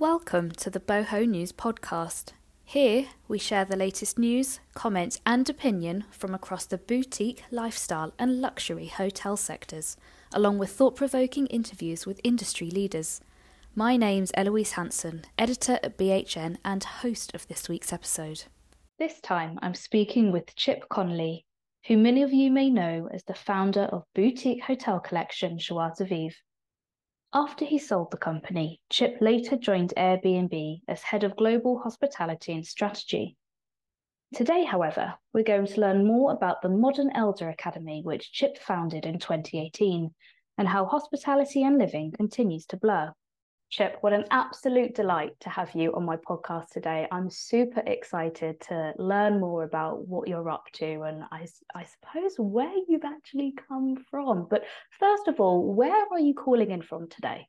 Welcome to the Boho News podcast. Here we share the latest news, comments, and opinion from across the boutique, lifestyle, and luxury hotel sectors, along with thought provoking interviews with industry leaders. My name's Eloise Hanson, editor at BHN and host of this week's episode. This time I'm speaking with Chip Conley, who many of you may know as the founder of boutique hotel collection Joie de Vivre. After he sold the company, Chip later joined Airbnb as head of global hospitality and strategy. Today, however, we're going to learn more about the Modern Elder Academy, which Chip founded in 2018, and how hospitality and living continues to blur. Chip, what an absolute delight to have you on my podcast today. I'm super excited to learn more about what you're up to and I, I suppose where you've actually come from. But first of all, where are you calling in from today?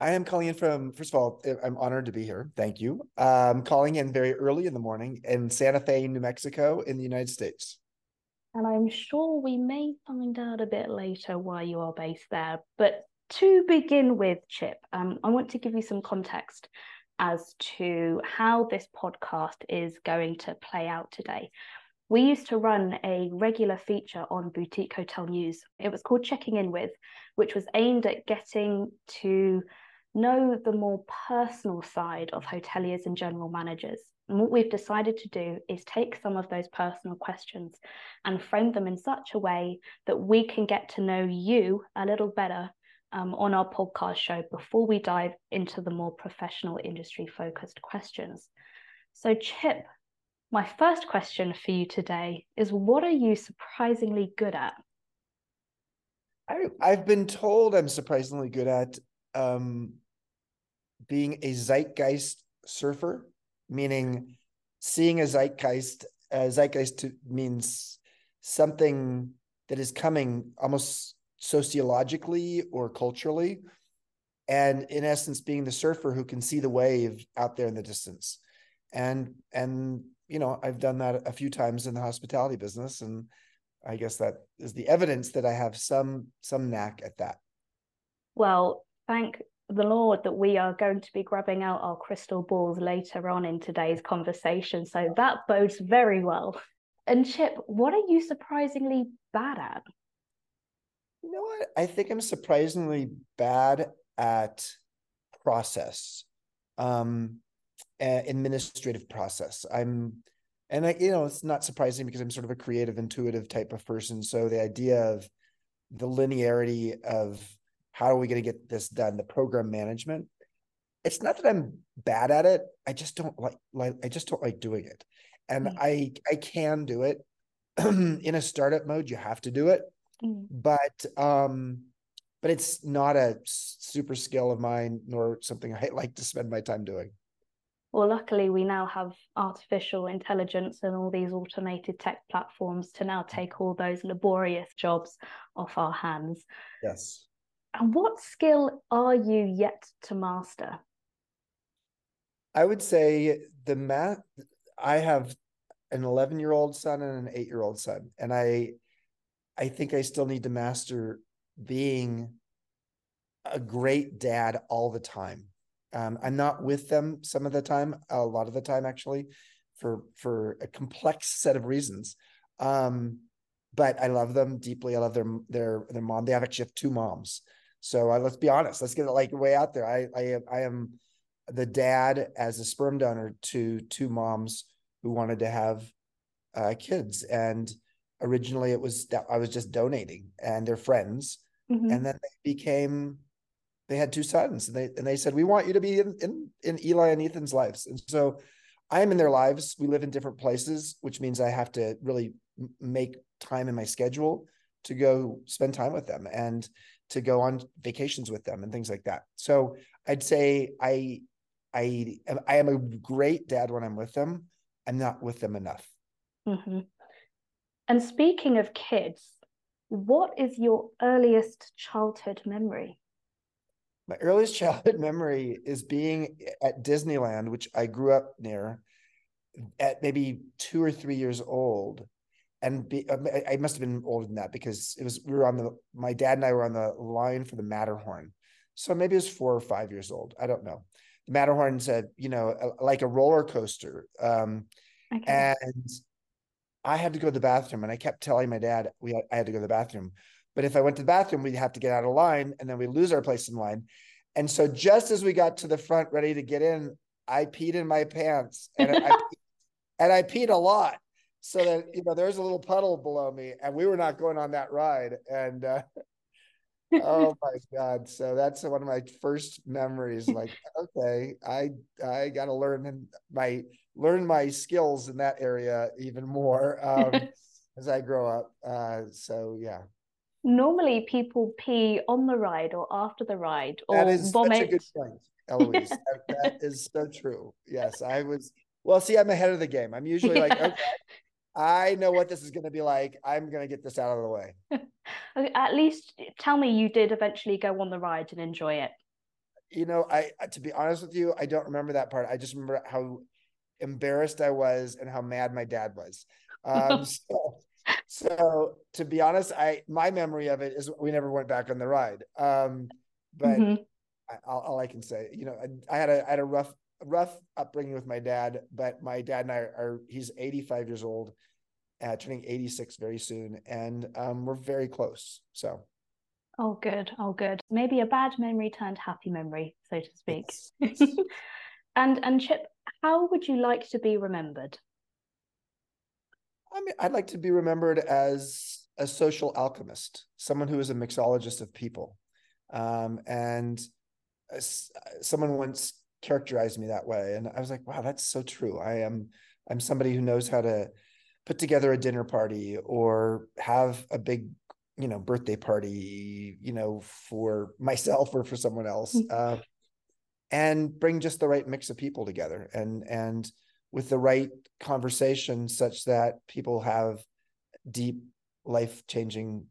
I am calling in from, first of all, eh, I'm honored to be here. Thank you. I'm calling in very early in the morning in Santa Fe, New Mexico, in the United States. And I'm sure we may find out a bit later why you are based there. But to begin with, Chip, um, I want to give you some context as to how this podcast is going to play out today. We used to run a regular feature on Boutique Hotel News. It was called Checking In With, which was aimed at getting to know the more personal side of hoteliers and general managers. And what we've decided to do is take some of those personal questions and frame them in such a way that we can get to know you a little better um, on our podcast show before we dive into the more professional industry focused questions. So, Chip, my first question for you today is what are you surprisingly good at? I, I've been told I'm surprisingly good at um, being a zeitgeist surfer, meaning seeing a zeitgeist. A zeitgeist means something that is coming almost sociologically or culturally and in essence being the surfer who can see the wave out there in the distance. And and you know i've done that a few times in the hospitality business and i guess that is the evidence that i have some some knack at that. Well thank the lord that we are going to be grabbing out our crystal balls later on in today's conversation so that bodes very well. And chip what are you surprisingly bad at you know what? I think I'm surprisingly bad at process, um, administrative process. I'm, and I, you know, it's not surprising because I'm sort of a creative, intuitive type of person. So the idea of the linearity of how are we going to get this done, the program management, it's not that I'm bad at it. I just don't like, like I just don't like doing it. And mm-hmm. I, I can do it in a startup mode. You have to do it mm. but um but it's not a super skill of mine nor something i like to spend my time doing. Well luckily we now have artificial intelligence and all these automated tech platforms to now take all those laborious jobs off our hands. Yes. And what skill are you yet to master? I would say the math i have an 11 year old son and an 8 year old son and i I think I still need to master being a great dad all the time. Um, I'm not with them some of the time, a lot of the time actually, for for a complex set of reasons. Um, but I love them deeply. I love their their their mom. They have actually have two moms. So uh, let's be honest. Let's get it like way out there. I I I am the dad as a sperm donor to two moms who wanted to have uh, kids, and originally it was that I was just donating and they're friends. Mm-hmm. And then they became they had two sons and they and they said, We want you to be in, in in Eli and Ethan's lives. And so I am in their lives. We live in different places, which means I have to really make time in my schedule to go spend time with them and to go on vacations with them and things like that. So I'd say I I I am a great dad when I'm with them. I'm not with them enough. Mm-hmm. And speaking of kids, what is your earliest childhood memory? My earliest childhood memory is being at Disneyland, which I grew up near, at maybe two or three years old. And be, um, I must have been older than that because it was we were on the my dad and I were on the line for the Matterhorn, so maybe it was four or five years old. I don't know, the Matterhorn's a you know a, like a roller coaster. Um, okay. And I had to go to the bathroom, and I kept telling my dad we I had to go to the bathroom. But if I went to the bathroom, we'd have to get out of line, and then we lose our place in line. And so, just as we got to the front, ready to get in, I peed in my pants, and I, peed, and I peed a lot, so that you know there's a little puddle below me, and we were not going on that ride. And uh, oh my god. So that's one of my first memories like okay i i got to learn my learn my skills in that area even more um, as i grow up. Uh, so yeah. Normally people pee on the ride or after the ride or that is vomit. such a good point eloise. That, that is so true. Yes i was well see i'm ahead of the game. I'm usually like okay I know what this is going to be like. I'm going to get this out of the way. At least tell me you did eventually go on the ride and enjoy it. You know, I to be honest with you, I don't remember that part. I just remember how embarrassed I was and how mad my dad was. Um, so, so, to be honest, I my memory of it is we never went back on the ride. Um, but mm-hmm. I, all, all, I can say, you know, I, I had a I had a rough rough upbringing with my dad, but my dad and I are, he's 85 years old, uh, turning 86 very soon. And um, we're very close. So. Oh, good. Oh, good. Maybe a bad memory turned happy memory, so to speak. and, and Chip, how would you like to be remembered? I mean, I'd like to be remembered as a social alchemist, someone who is a mixologist of people. Um, and someone once characterized me that way. And i was like wow that's so true. I am i'm somebody who knows how to put together a dinner party or have a big you know birthday party you know for myself or for someone else mm. uh, and bring just the right mix of people together. And and with the right conversation such that people have deep life changing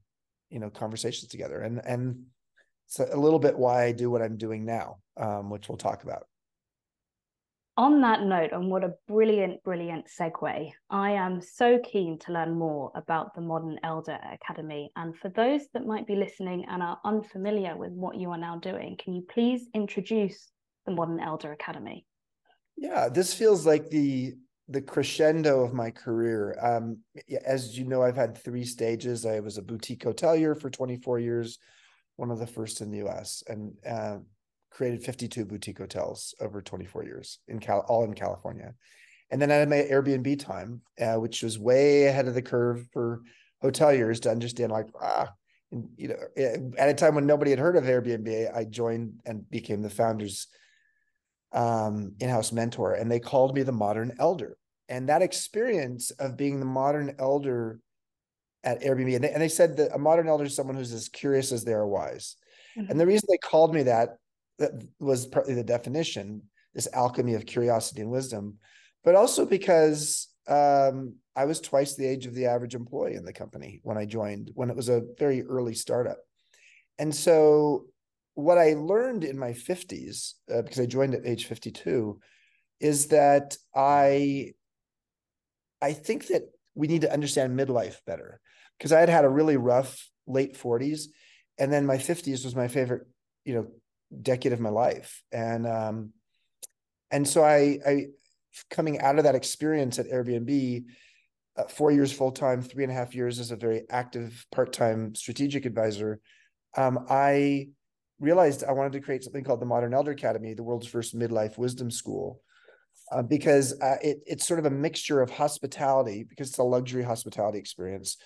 you know conversations together. And and it's a little bit why i do what i'm doing now um, which we'll talk about on that note, and what a brilliant, brilliant segue, I am so keen to learn more about the Modern Elder Academy. And for those that might be listening and are unfamiliar with what you are now doing, can you please introduce the Modern Elder Academy? Yeah, this feels like the the crescendo of my career. Um, as you know, I've had three stages. I was a boutique hotelier for 24 years, one of the first in the US, and uh, created 52 boutique hotels over 24 years in Cal, all in California. And then I had my Airbnb time, uh, which was way ahead of the curve for hoteliers to understand like, ah, and, you know, at a time when nobody had heard of Airbnb, I joined and became the founder's um, in-house mentor. And they called me the modern elder. And that experience of being the modern elder at Airbnb, and they, and they said that a modern elder is someone who's as curious as they are wise. Mm-hmm. And the reason they called me that that was partly the definition this alchemy of curiosity and wisdom but also because um, i was twice the age of the average employee in the company when i joined when it was a very early startup. And so what i learned in my 50s uh, because i joined at age 52 is that i i think that we need to understand midlife better because i had had a really rough late 40s and then my 50s was my favorite you know decade of my life. And um and so i i coming out of that experience at airbnb uh, four years full time three and a half years as a very active part-time strategic advisor um, i realized i wanted to create something called the modern elder academy the world's first midlife wisdom school uh, because uh, it, it's sort of a mixture of hospitality because it's a luxury hospitality experience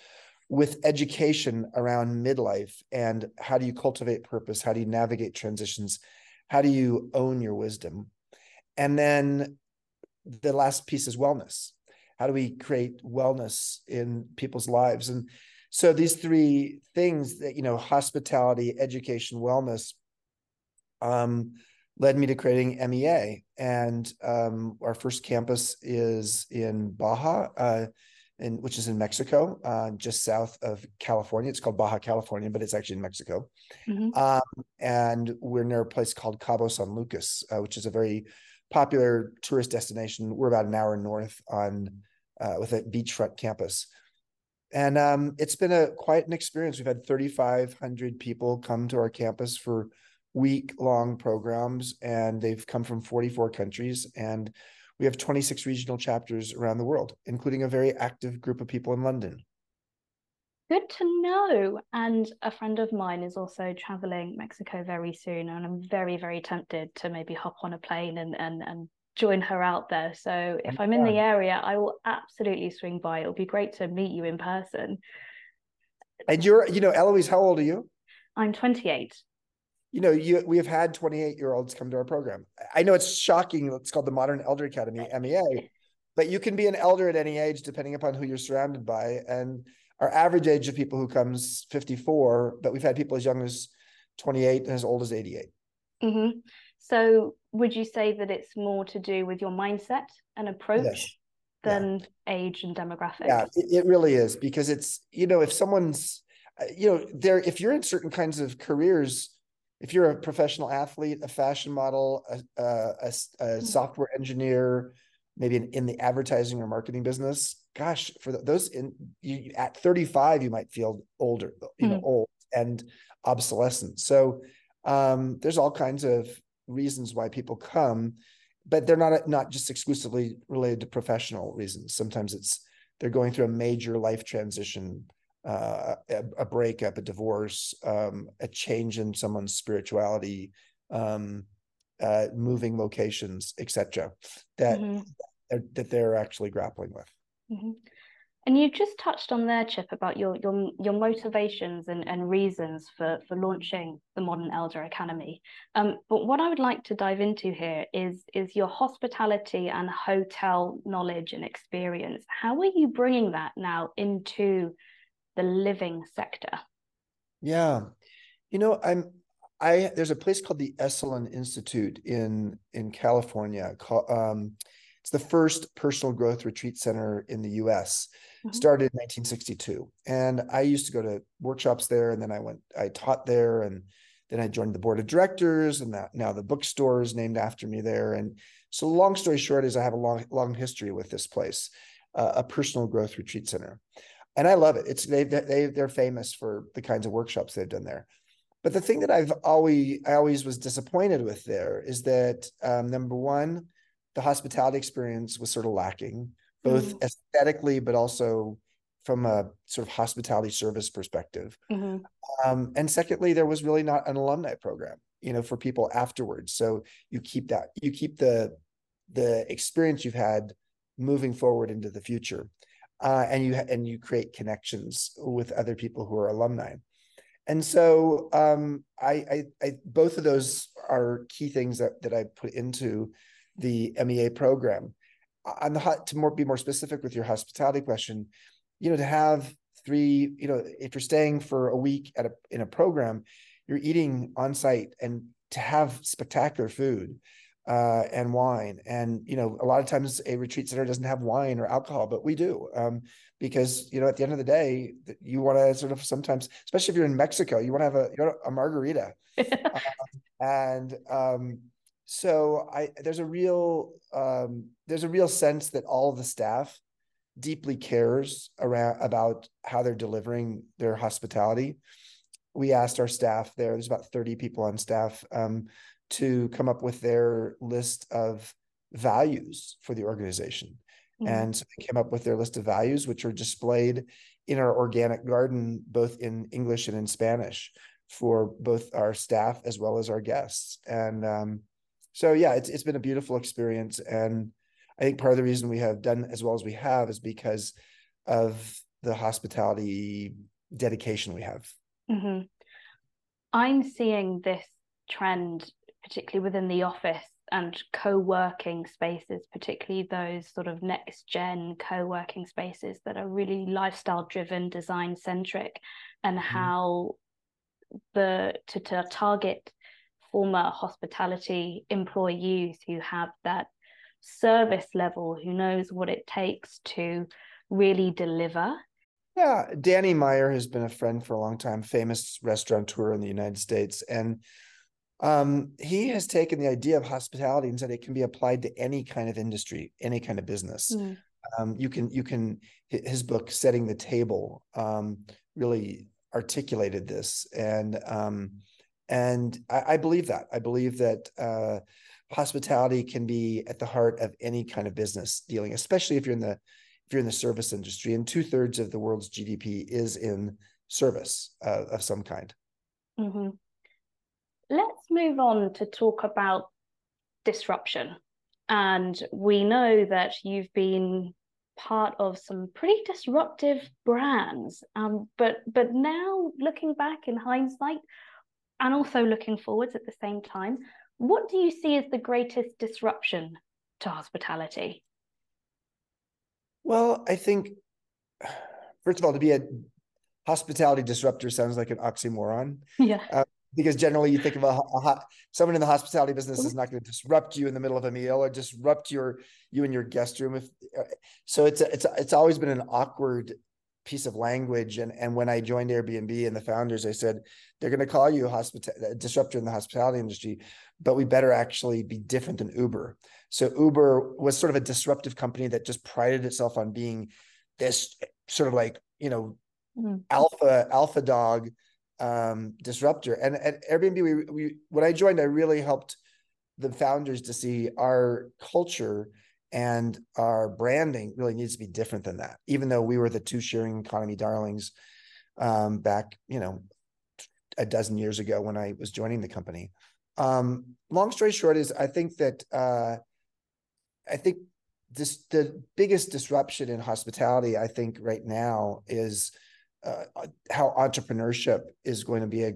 with education around midlife and how do you cultivate purpose? How do you navigate transitions? How do you own your wisdom? And then the last piece is wellness. How do we create wellness in people's lives? And so these three things that you know hospitality education wellness um, led me to creating mea and um, our first campus is in baja uh, in which is in Mexico, uh, just south of California. It's called Baja California, but it's actually in Mexico. Mm-hmm. Um, and we're near a place called Cabo San Lucas, uh, which is a very popular tourist destination. We're about an hour north on uh, with a beachfront campus. And um, it's been a quite an experience. We've had 3,500 people come to our campus for week long programs, and they've come from 44 countries. And we have 26 regional chapters around the world, including a very active group of people in London. Good to know. And a friend of mine is also traveling Mexico very soon, and I'm very, very tempted to maybe hop on a plane and and and join her out there. So if I'm in the area, I will absolutely swing by. It'll be great to meet you in person. And you're, you know, Eloise, how old are you? I'm 28. You know, you we have had 28 year olds come to our program. I know it's shocking. It's called the Modern Elder Academy, MEA, but you can be an elder at any age depending upon who you're surrounded by. And our average age of people who comes 54, but we've had people as young as 28 and as old as 88. Mm-hmm. So would you say that it's more to do with your mindset and approach yes. than yeah. age and demographics? Yeah, it, it really is because it's, you know, if someone's, uh, you know, there, if you're in certain kinds of careers, if you're a professional athlete, a fashion model, a, a, a, mm-hmm. software engineer, maybe in, in, the advertising or marketing business, gosh, for those in you at 35, you might feel older, you mm-hmm. know, old and obsolescent. So um, there's all kinds of reasons why people come, but they're not not just exclusively related to professional reasons. Sometimes it's they're going through a major life transition, uh, a, a, breakup, a divorce, um, a change in someone's spirituality, um, uh, moving locations, etc. That mm-hmm. that they're actually grappling with. Mm-hmm. And you just touched on there, Chip, about your your your motivations and, and reasons for for launching the Modern Elder Academy. Um, but what I would like to dive into here is is your hospitality and hotel knowledge and experience. How are you bringing that now into the living sector? Yeah, you know, I'm I there's a place called the Esalen Institute in in California. Called, um, it's the first personal growth retreat center in the U.S mm-hmm. started in 1962. And I used to go to workshops there, and then I went, I taught there, and then I joined the board of directors, and that now the bookstore is named after me there. And so, long story short, is I have a long, long history with this place, uh, a personal growth retreat center, and I love it. It's they they they're famous for the kinds of workshops they've done there. But the thing that I've always I always was disappointed with there is that um, number one, the hospitality experience was sort of lacking both mm-hmm. aesthetically but also from a sort of hospitality service perspective. Mm-hmm. Um, and secondly, there was really not an alumni program, you know, for people afterwards. So you keep that, you keep the the experience you've had moving forward into the future, uh, and you and you create connections with other people who are alumni. And so um, I, I, I, both of those are key things that that I put into the MEA program on the hot to more be more specific with your hospitality question, you know, to have three, you know, if you're staying for a week at a in a program, you're eating on site and to have spectacular food uh, and wine. And you know, a lot of times a retreat center doesn't have wine or alcohol, but we do um, because you know at the end of the day, you want to sort of sometimes, especially if you're in Mexico, you want to have a you know, a margarita. um, and um, so I there's a real um, there's a real sense that all the staff deeply cares around about how they're delivering their hospitality. We asked our staff there, there's about 30 people on staff, um, to come up with their list of values for the organization. Mm-hmm. And so they came up with their list of values, which are displayed in our organic garden, both in English and in Spanish, for both our staff as well as our guests. And um, so yeah, it's it's been a beautiful experience, and I think part of the reason we have done as well as we have is because of the hospitality dedication we have. Mm-hmm. I'm seeing this trend, particularly within the office and co-working spaces, particularly those sort of next gen co-working spaces that are really lifestyle driven, design centric, and mm-hmm. how the to, to target former hospitality employees who have that service level, who knows what it takes to really deliver. Yeah, Danny Meyer has been a friend for a long time, famous restaurateur in the United States. And um, he has taken the idea of hospitality and said it can be applied to any kind of industry, any kind of business. Mm. Um, you can, you can, his book, Setting the Table, um, really articulated this. And um, and I, I believe that. I believe that uh, hospitality can be at the heart of any kind of business dealing, especially if you're in the if you're in the service industry. And two thirds of the world's GDP is in service uh, of some kind. Mm-hmm. Let's move on to talk about disruption. And we know that you've been part of some pretty disruptive brands. Um, but but now looking back in hindsight, and also looking forwards at the same time, what do you see as the greatest disruption to hospitality? Well, I think first of all, to be a hospitality disruptor sounds like an oxymoron. Yeah. Uh, because generally you think of a, a, someone in the hospitality business is not going to disrupt you in the middle of a meal or disrupt your you and your guest room if uh, so it's it's it's always been an awkward piece of language. And and when I joined Airbnb and the founders I said they're going to call you a hospital disruptor in the hospitality industry but we better actually be different than Uber. So Uber was sort of a disruptive company that just prided itself on being this sort of like you know mm. alpha alpha dog um, disruptor. And at Airbnb, we, we when I joined, I really helped the founders to see our culture and our branding really needs to be different than that. Even though we were the two sharing economy darlings um, back, you know, a dozen years ago when I was joining the company. Um, long story short is I think that uh, I think this the biggest disruption in hospitality I think right now is uh, how entrepreneurship is going to be a,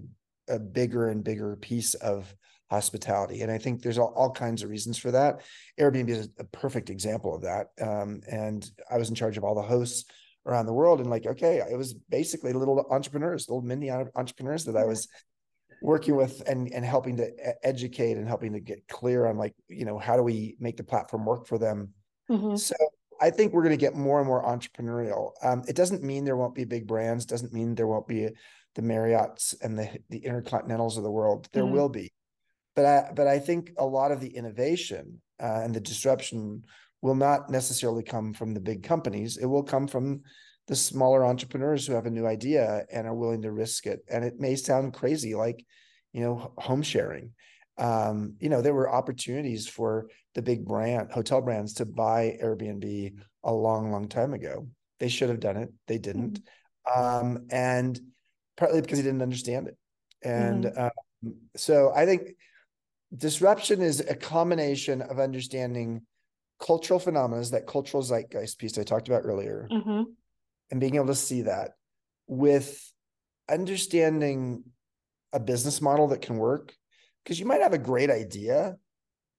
a bigger and bigger piece of hospitality. And I think there's all, all kinds of reasons for that. Airbnb is a perfect example of that. Um, and I was in charge of all the hosts around the world. And like, okay, it was basically little entrepreneurs, little mini entrepreneurs that I was working with and, and helping to educate and helping to get clear on like, you know, how do we make the platform work for them? Mm-hmm. So I think we're going to get more and more entrepreneurial. Um, it doesn't mean there won't be big brands. Doesn't mean there won't be the Marriotts and the the Intercontinentals of the world. There mm-hmm. will be, but I but I think a lot of the innovation uh, and the disruption will not necessarily come from the big companies. It will come from the smaller entrepreneurs who have a new idea and are willing to risk it. And it may sound crazy, like you know, home sharing um, you know, there were opportunities for the big brand hotel brands to buy Airbnb a long, long time ago. They should have done it. They didn't. Mm-hmm. Um, and partly because he didn't understand it. And mm-hmm. um, so I think disruption is a combination of understanding cultural phenomena, that cultural zeitgeist piece I talked about earlier, mm-hmm. and being able to see that with understanding a business model that can work because you might have a great idea,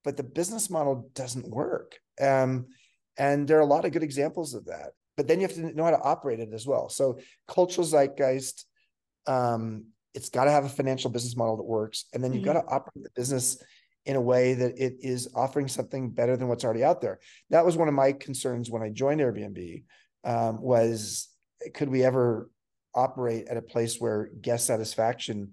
but the business model doesn't work. Um, and there are a lot of good examples of that. But then you have to know how to operate it as well. So cultural zeitgeist, um, it's got to have a financial business model that works, and then you've mm-hmm. got to operate the business in a way that it is offering something better than what's already out there. That was one of my concerns when I joined Airbnb. Um, was could we ever operate at a place where guest satisfaction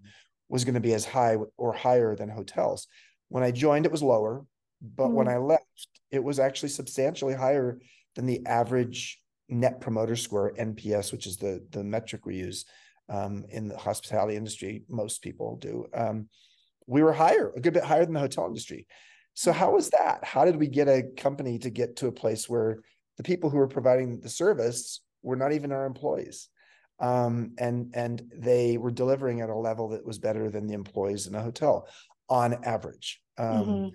was going to be as high or higher than hotels. When I joined, it was lower, but mm. when I left, it was actually substantially higher than the average net promoter score NPS, which is the the metric we use um, in the hospitality industry. Most people do. Um, we were higher, a good bit higher than the hotel industry. So how was that? How did we get a company to get to a place where the people who were providing the service were not even our employees? Um, and and they were delivering at a level that was better than the employees in a hotel on average. Um, mm-hmm.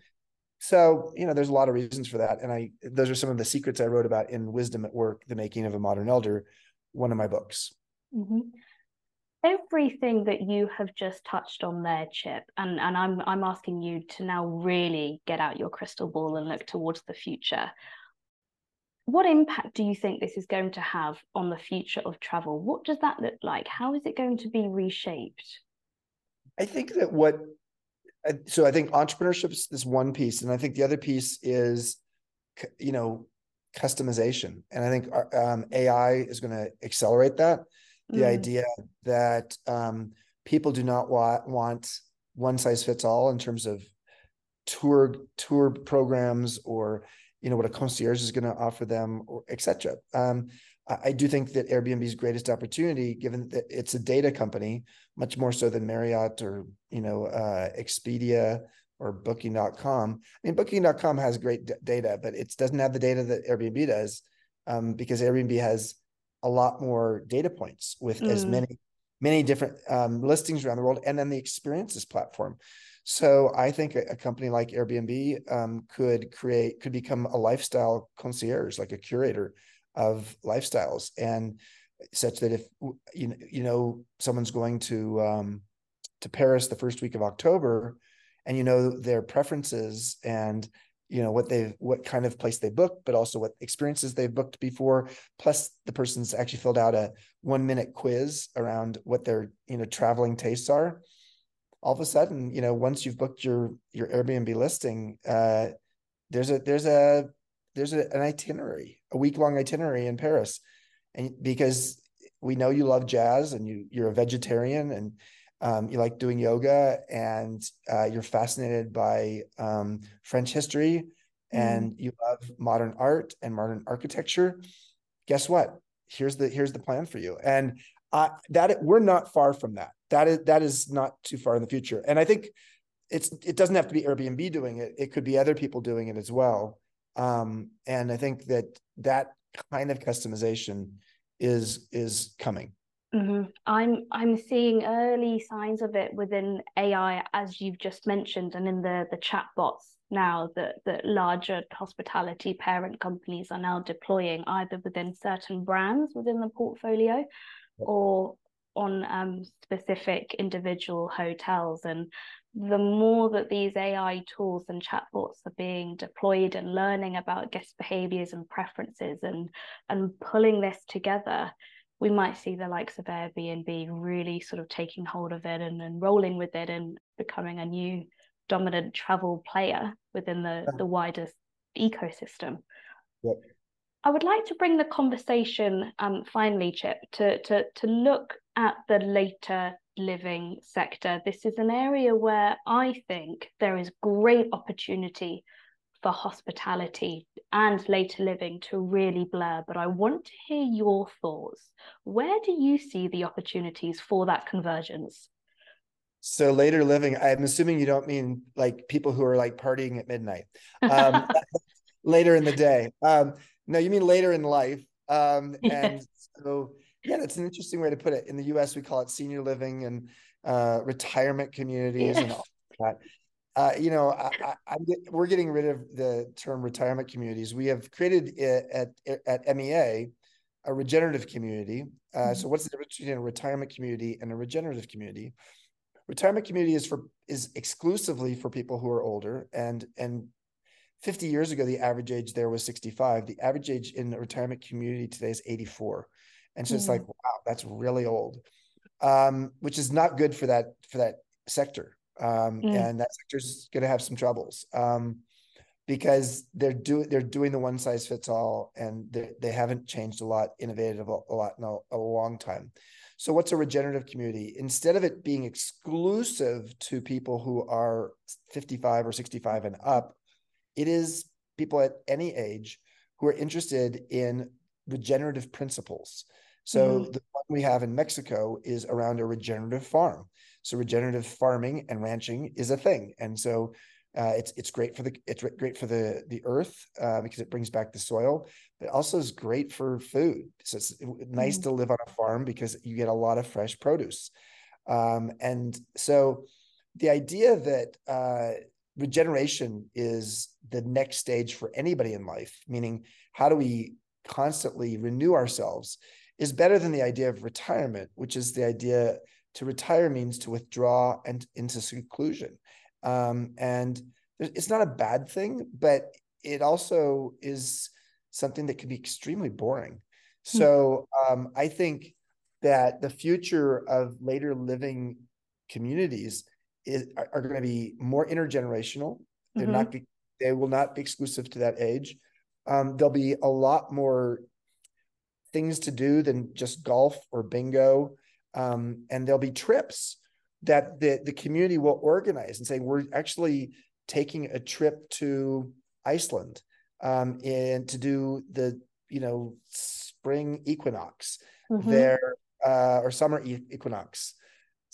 So you know, there's a lot of reasons for that, and I those are some of the secrets I wrote about in Wisdom at Work: The Making of a Modern Elder, one of my books. Mm-hmm. Everything that you have just touched on there, Chip, and and I'm I'm asking you to now really get out your crystal ball and look towards the future what impact do you think this is going to have on the future of travel? What does that look like? How is it going to be reshaped? I think that what so I think entrepreneurship is this one piece, and I think the other piece is you know customization, and I think um, AI is going to accelerate that. The mm. idea that um, people do not want want one size fits all in terms of tour tour programs or you know what a concierge is going to offer them or etc um, I do think that Airbnb's greatest opportunity, given that it's a data company, much more so than Marriott or you know uh, Expedia or Booking.com. I mean, Booking.com has great d- data, but it doesn't have the data that Airbnb does um, because Airbnb has a lot more data points with mm. as many many different um, listings around the world, and then the experiences platform. So I think a, a company like Airbnb um, could create could become a lifestyle concierge, like a curator of lifestyles, and such that if you know, you know someone's going to um, to Paris the first week of October, and you know their preferences and you know what they've what kind of place they booked but also what experiences they've booked before plus the person's actually filled out a one minute quiz around what their you know traveling tastes are all of a sudden you know once you've booked your your airbnb listing uh there's a there's a there's a, an itinerary a week long itinerary in paris and because we know you love jazz and you you're a vegetarian and um, you like doing yoga and uh, you're fascinated by um, French history and mm. you love modern art and modern architecture, guess what? Here's the here's the plan for you. And uh, that we're not far from that. That is that is not too far in the future. And I think it's it doesn't have to be Airbnb doing it. It could be other people doing it as well. Um, and I think that that kind of customization is is coming. Mm-hmm. I'm I'm seeing early signs of it within AI, as you've just mentioned, and in the the chatbots now that that larger hospitality parent companies are now deploying either within certain brands within the portfolio, or on um, specific individual hotels. And the more that these AI tools and chatbots are being deployed and learning about guest behaviors and preferences and and pulling this together we might see the likes of Airbnb really sort of taking hold of it and, and rolling with it and becoming a new dominant travel player within the, the wider ecosystem. Yep. I would like to bring the conversation um, finally, Chip, to, to, to look at the later living sector. This is an area where I think there is great opportunity for hospitality and later living to really blur, but I want to hear your thoughts. Where do you see the opportunities for that convergence? So later living, I'm assuming you don't mean like people who are like partying at midnight, um, later in the day. Um, no, you mean later in life. Um, and so, yeah, that's an interesting way to put it. In the U.S., we call it senior living and uh, retirement communities yes. and all that uh, you know, I, I, we're getting rid of the term retirement communities. We have created at at MEA a regenerative community. Uh, mm-hmm. So, what's the difference between a retirement community and a regenerative community? Retirement community is for is exclusively for people who are older, and and 50 years ago, the average age there was 65. The average age in the retirement community today is 84, and so mm-hmm. it's like, wow, that's really old, um, which is not good for that for that sector um, mm. and that sector's going to have some troubles um, because they're doing they're doing the one size fits all, and they they haven't changed a lot, innovated a, a lot in a, a long time. So, what's a regenerative community? Instead of it being exclusive to people who are 55 or 65 and up, it is people at any age who are interested in regenerative principles. So, mm-hmm. the one we have in Mexico is around a regenerative farm. So regenerative farming and ranching is a thing, and so uh, it's it's great for the it's great for the the earth uh, because it brings back the soil, but also is great for food. So it's nice mm. to live on a farm because you get a lot of fresh produce, um, and so the idea that uh, regeneration is the next stage for anybody in life, meaning how do we constantly renew ourselves, is better than the idea of retirement, which is the idea to retire means to withdraw and into seclusion. Um, and it's not a bad thing, but it also is something that can be extremely boring. Hmm. So um, I think that the future of later living communities is, are, are going to be more intergenerational. They're mm-hmm. not be, they will not be exclusive to that age. Um, there'll be a lot more things to do than just golf or bingo um, and there'll be trips that the, the community will organize and say we're actually taking a trip to iceland um, and to do the you know spring equinox, mm-hmm. their uh, or summer equinox,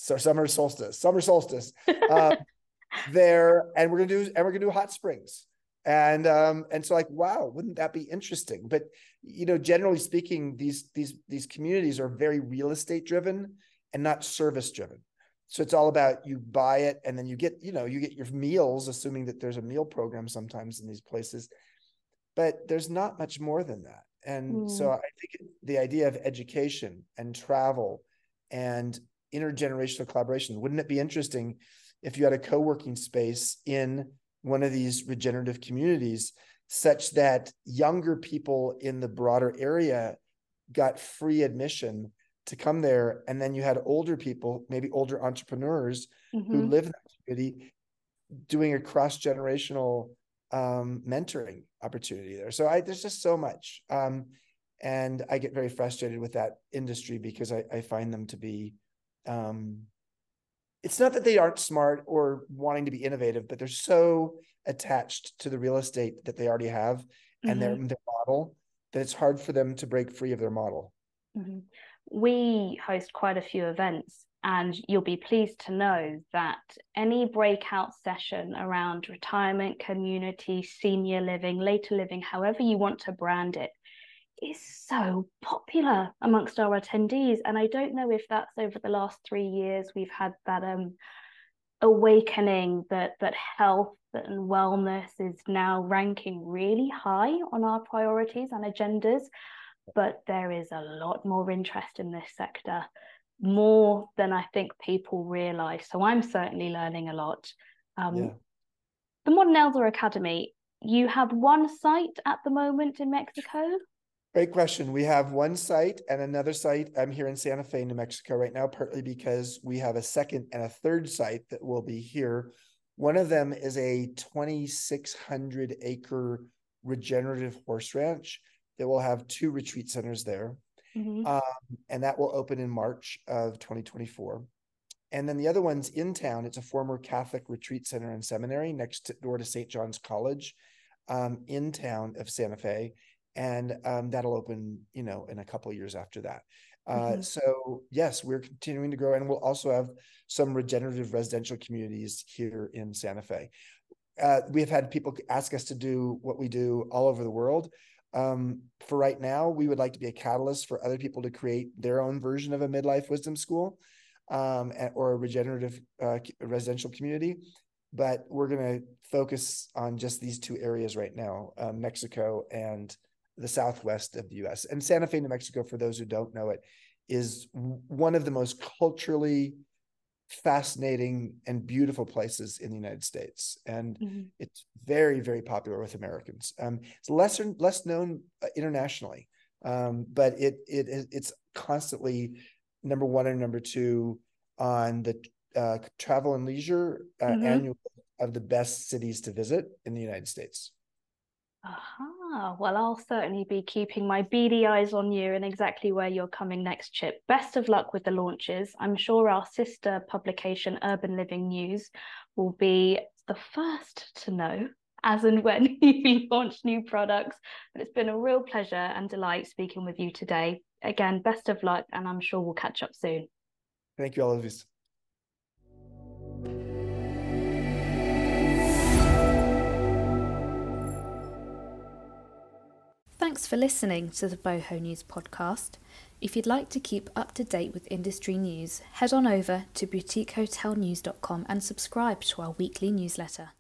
so summer solstice, summer solstice. Um, there, and we're gonna do and we're gonna do hot springs. And um, and so like, wow, wouldn't that be interesting? But you know, generally speaking, these these these communities are very real estate driven and not service driven. So it's all about you buy it and then you get, you know, you get your meals, assuming that there's a meal program sometimes in these places. But there's not much more than that. And mm. so I think the idea of education and travel and intergenerational collaboration, wouldn't it be interesting if you had a co-working space in one of these regenerative communities such that younger people in the broader area got free admission to come there and then you had older people maybe older entrepreneurs mm-hmm. who live in that community doing a cross generational um, mentoring opportunity there so I, there's just so much um, and i get very frustrated with that industry because i, I find them to be um, it's not that they aren't smart or wanting to be innovative but they're so attached to the real estate that they already have and mm-hmm. their, their model that it's hard for them to break free of their model mm-hmm we host quite a few events and you'll be pleased to know that any breakout session around retirement, community, senior living, later living, however you want to brand it, is so popular amongst our attendees. And I don't know if that's over the last three years we've had that um, awakening that that health and wellness is now ranking really high on our priorities and agendas but there is a lot more interest in this sector, more than I think people realize. So I'm certainly learning a lot. Um, yeah. The Modern Elder Academy, you have one site at the moment in Mexico? Great question. We have one site and another site. I'm here in Santa Fe, New Mexico right now, partly because we have a second and a third site that will be here. One of them is a 2,600 acre regenerative horse ranch that will have two retreat centers there. Mm-hmm. Um, and that will open in March of 2024. And then the other one's in town. It's a former Catholic retreat center and seminary next door to St. John's College um, in town of Santa Fe. And um, that'll open, you know, in a couple years after that. Uh, mm-hmm. So yes, we're continuing to grow, and we'll also have some regenerative residential communities here in Santa Fe. Uh, we have had people ask us to do what we do all over the world. Um, for right now, we would like to be a catalyst for other people to create their own version of a midlife wisdom school um, or a regenerative uh, residential community. But we're going to focus on just these two areas right now um, Mexico and the southwest of the US. And Santa Fe, New Mexico, for those who don't know it, is one of the most culturally fascinating and beautiful places in the United States, and mm-hmm. it's very, very popular with Americans. Um, it's lesser, less known uh, internationally, um, but it it it's constantly number one and number two on the uh, travel and leisure uh, mm-hmm. annual of the best cities to visit in the United States. Aha. Well, I'll certainly be keeping my beady eyes on you and exactly where you're coming next, Chip. Best of luck with the launches. I'm sure our sister publication, Urban Living News, will be the first to know as and when you launch new products. But it's been a real pleasure and delight speaking with you today. Again, best of luck, and I'm sure we'll catch up soon. Thank you, Eloise. Thanks for listening to the Boho News podcast. If you'd like to keep up to date with industry news, head on over to boutiquehotelnews.com and subscribe to our weekly newsletter.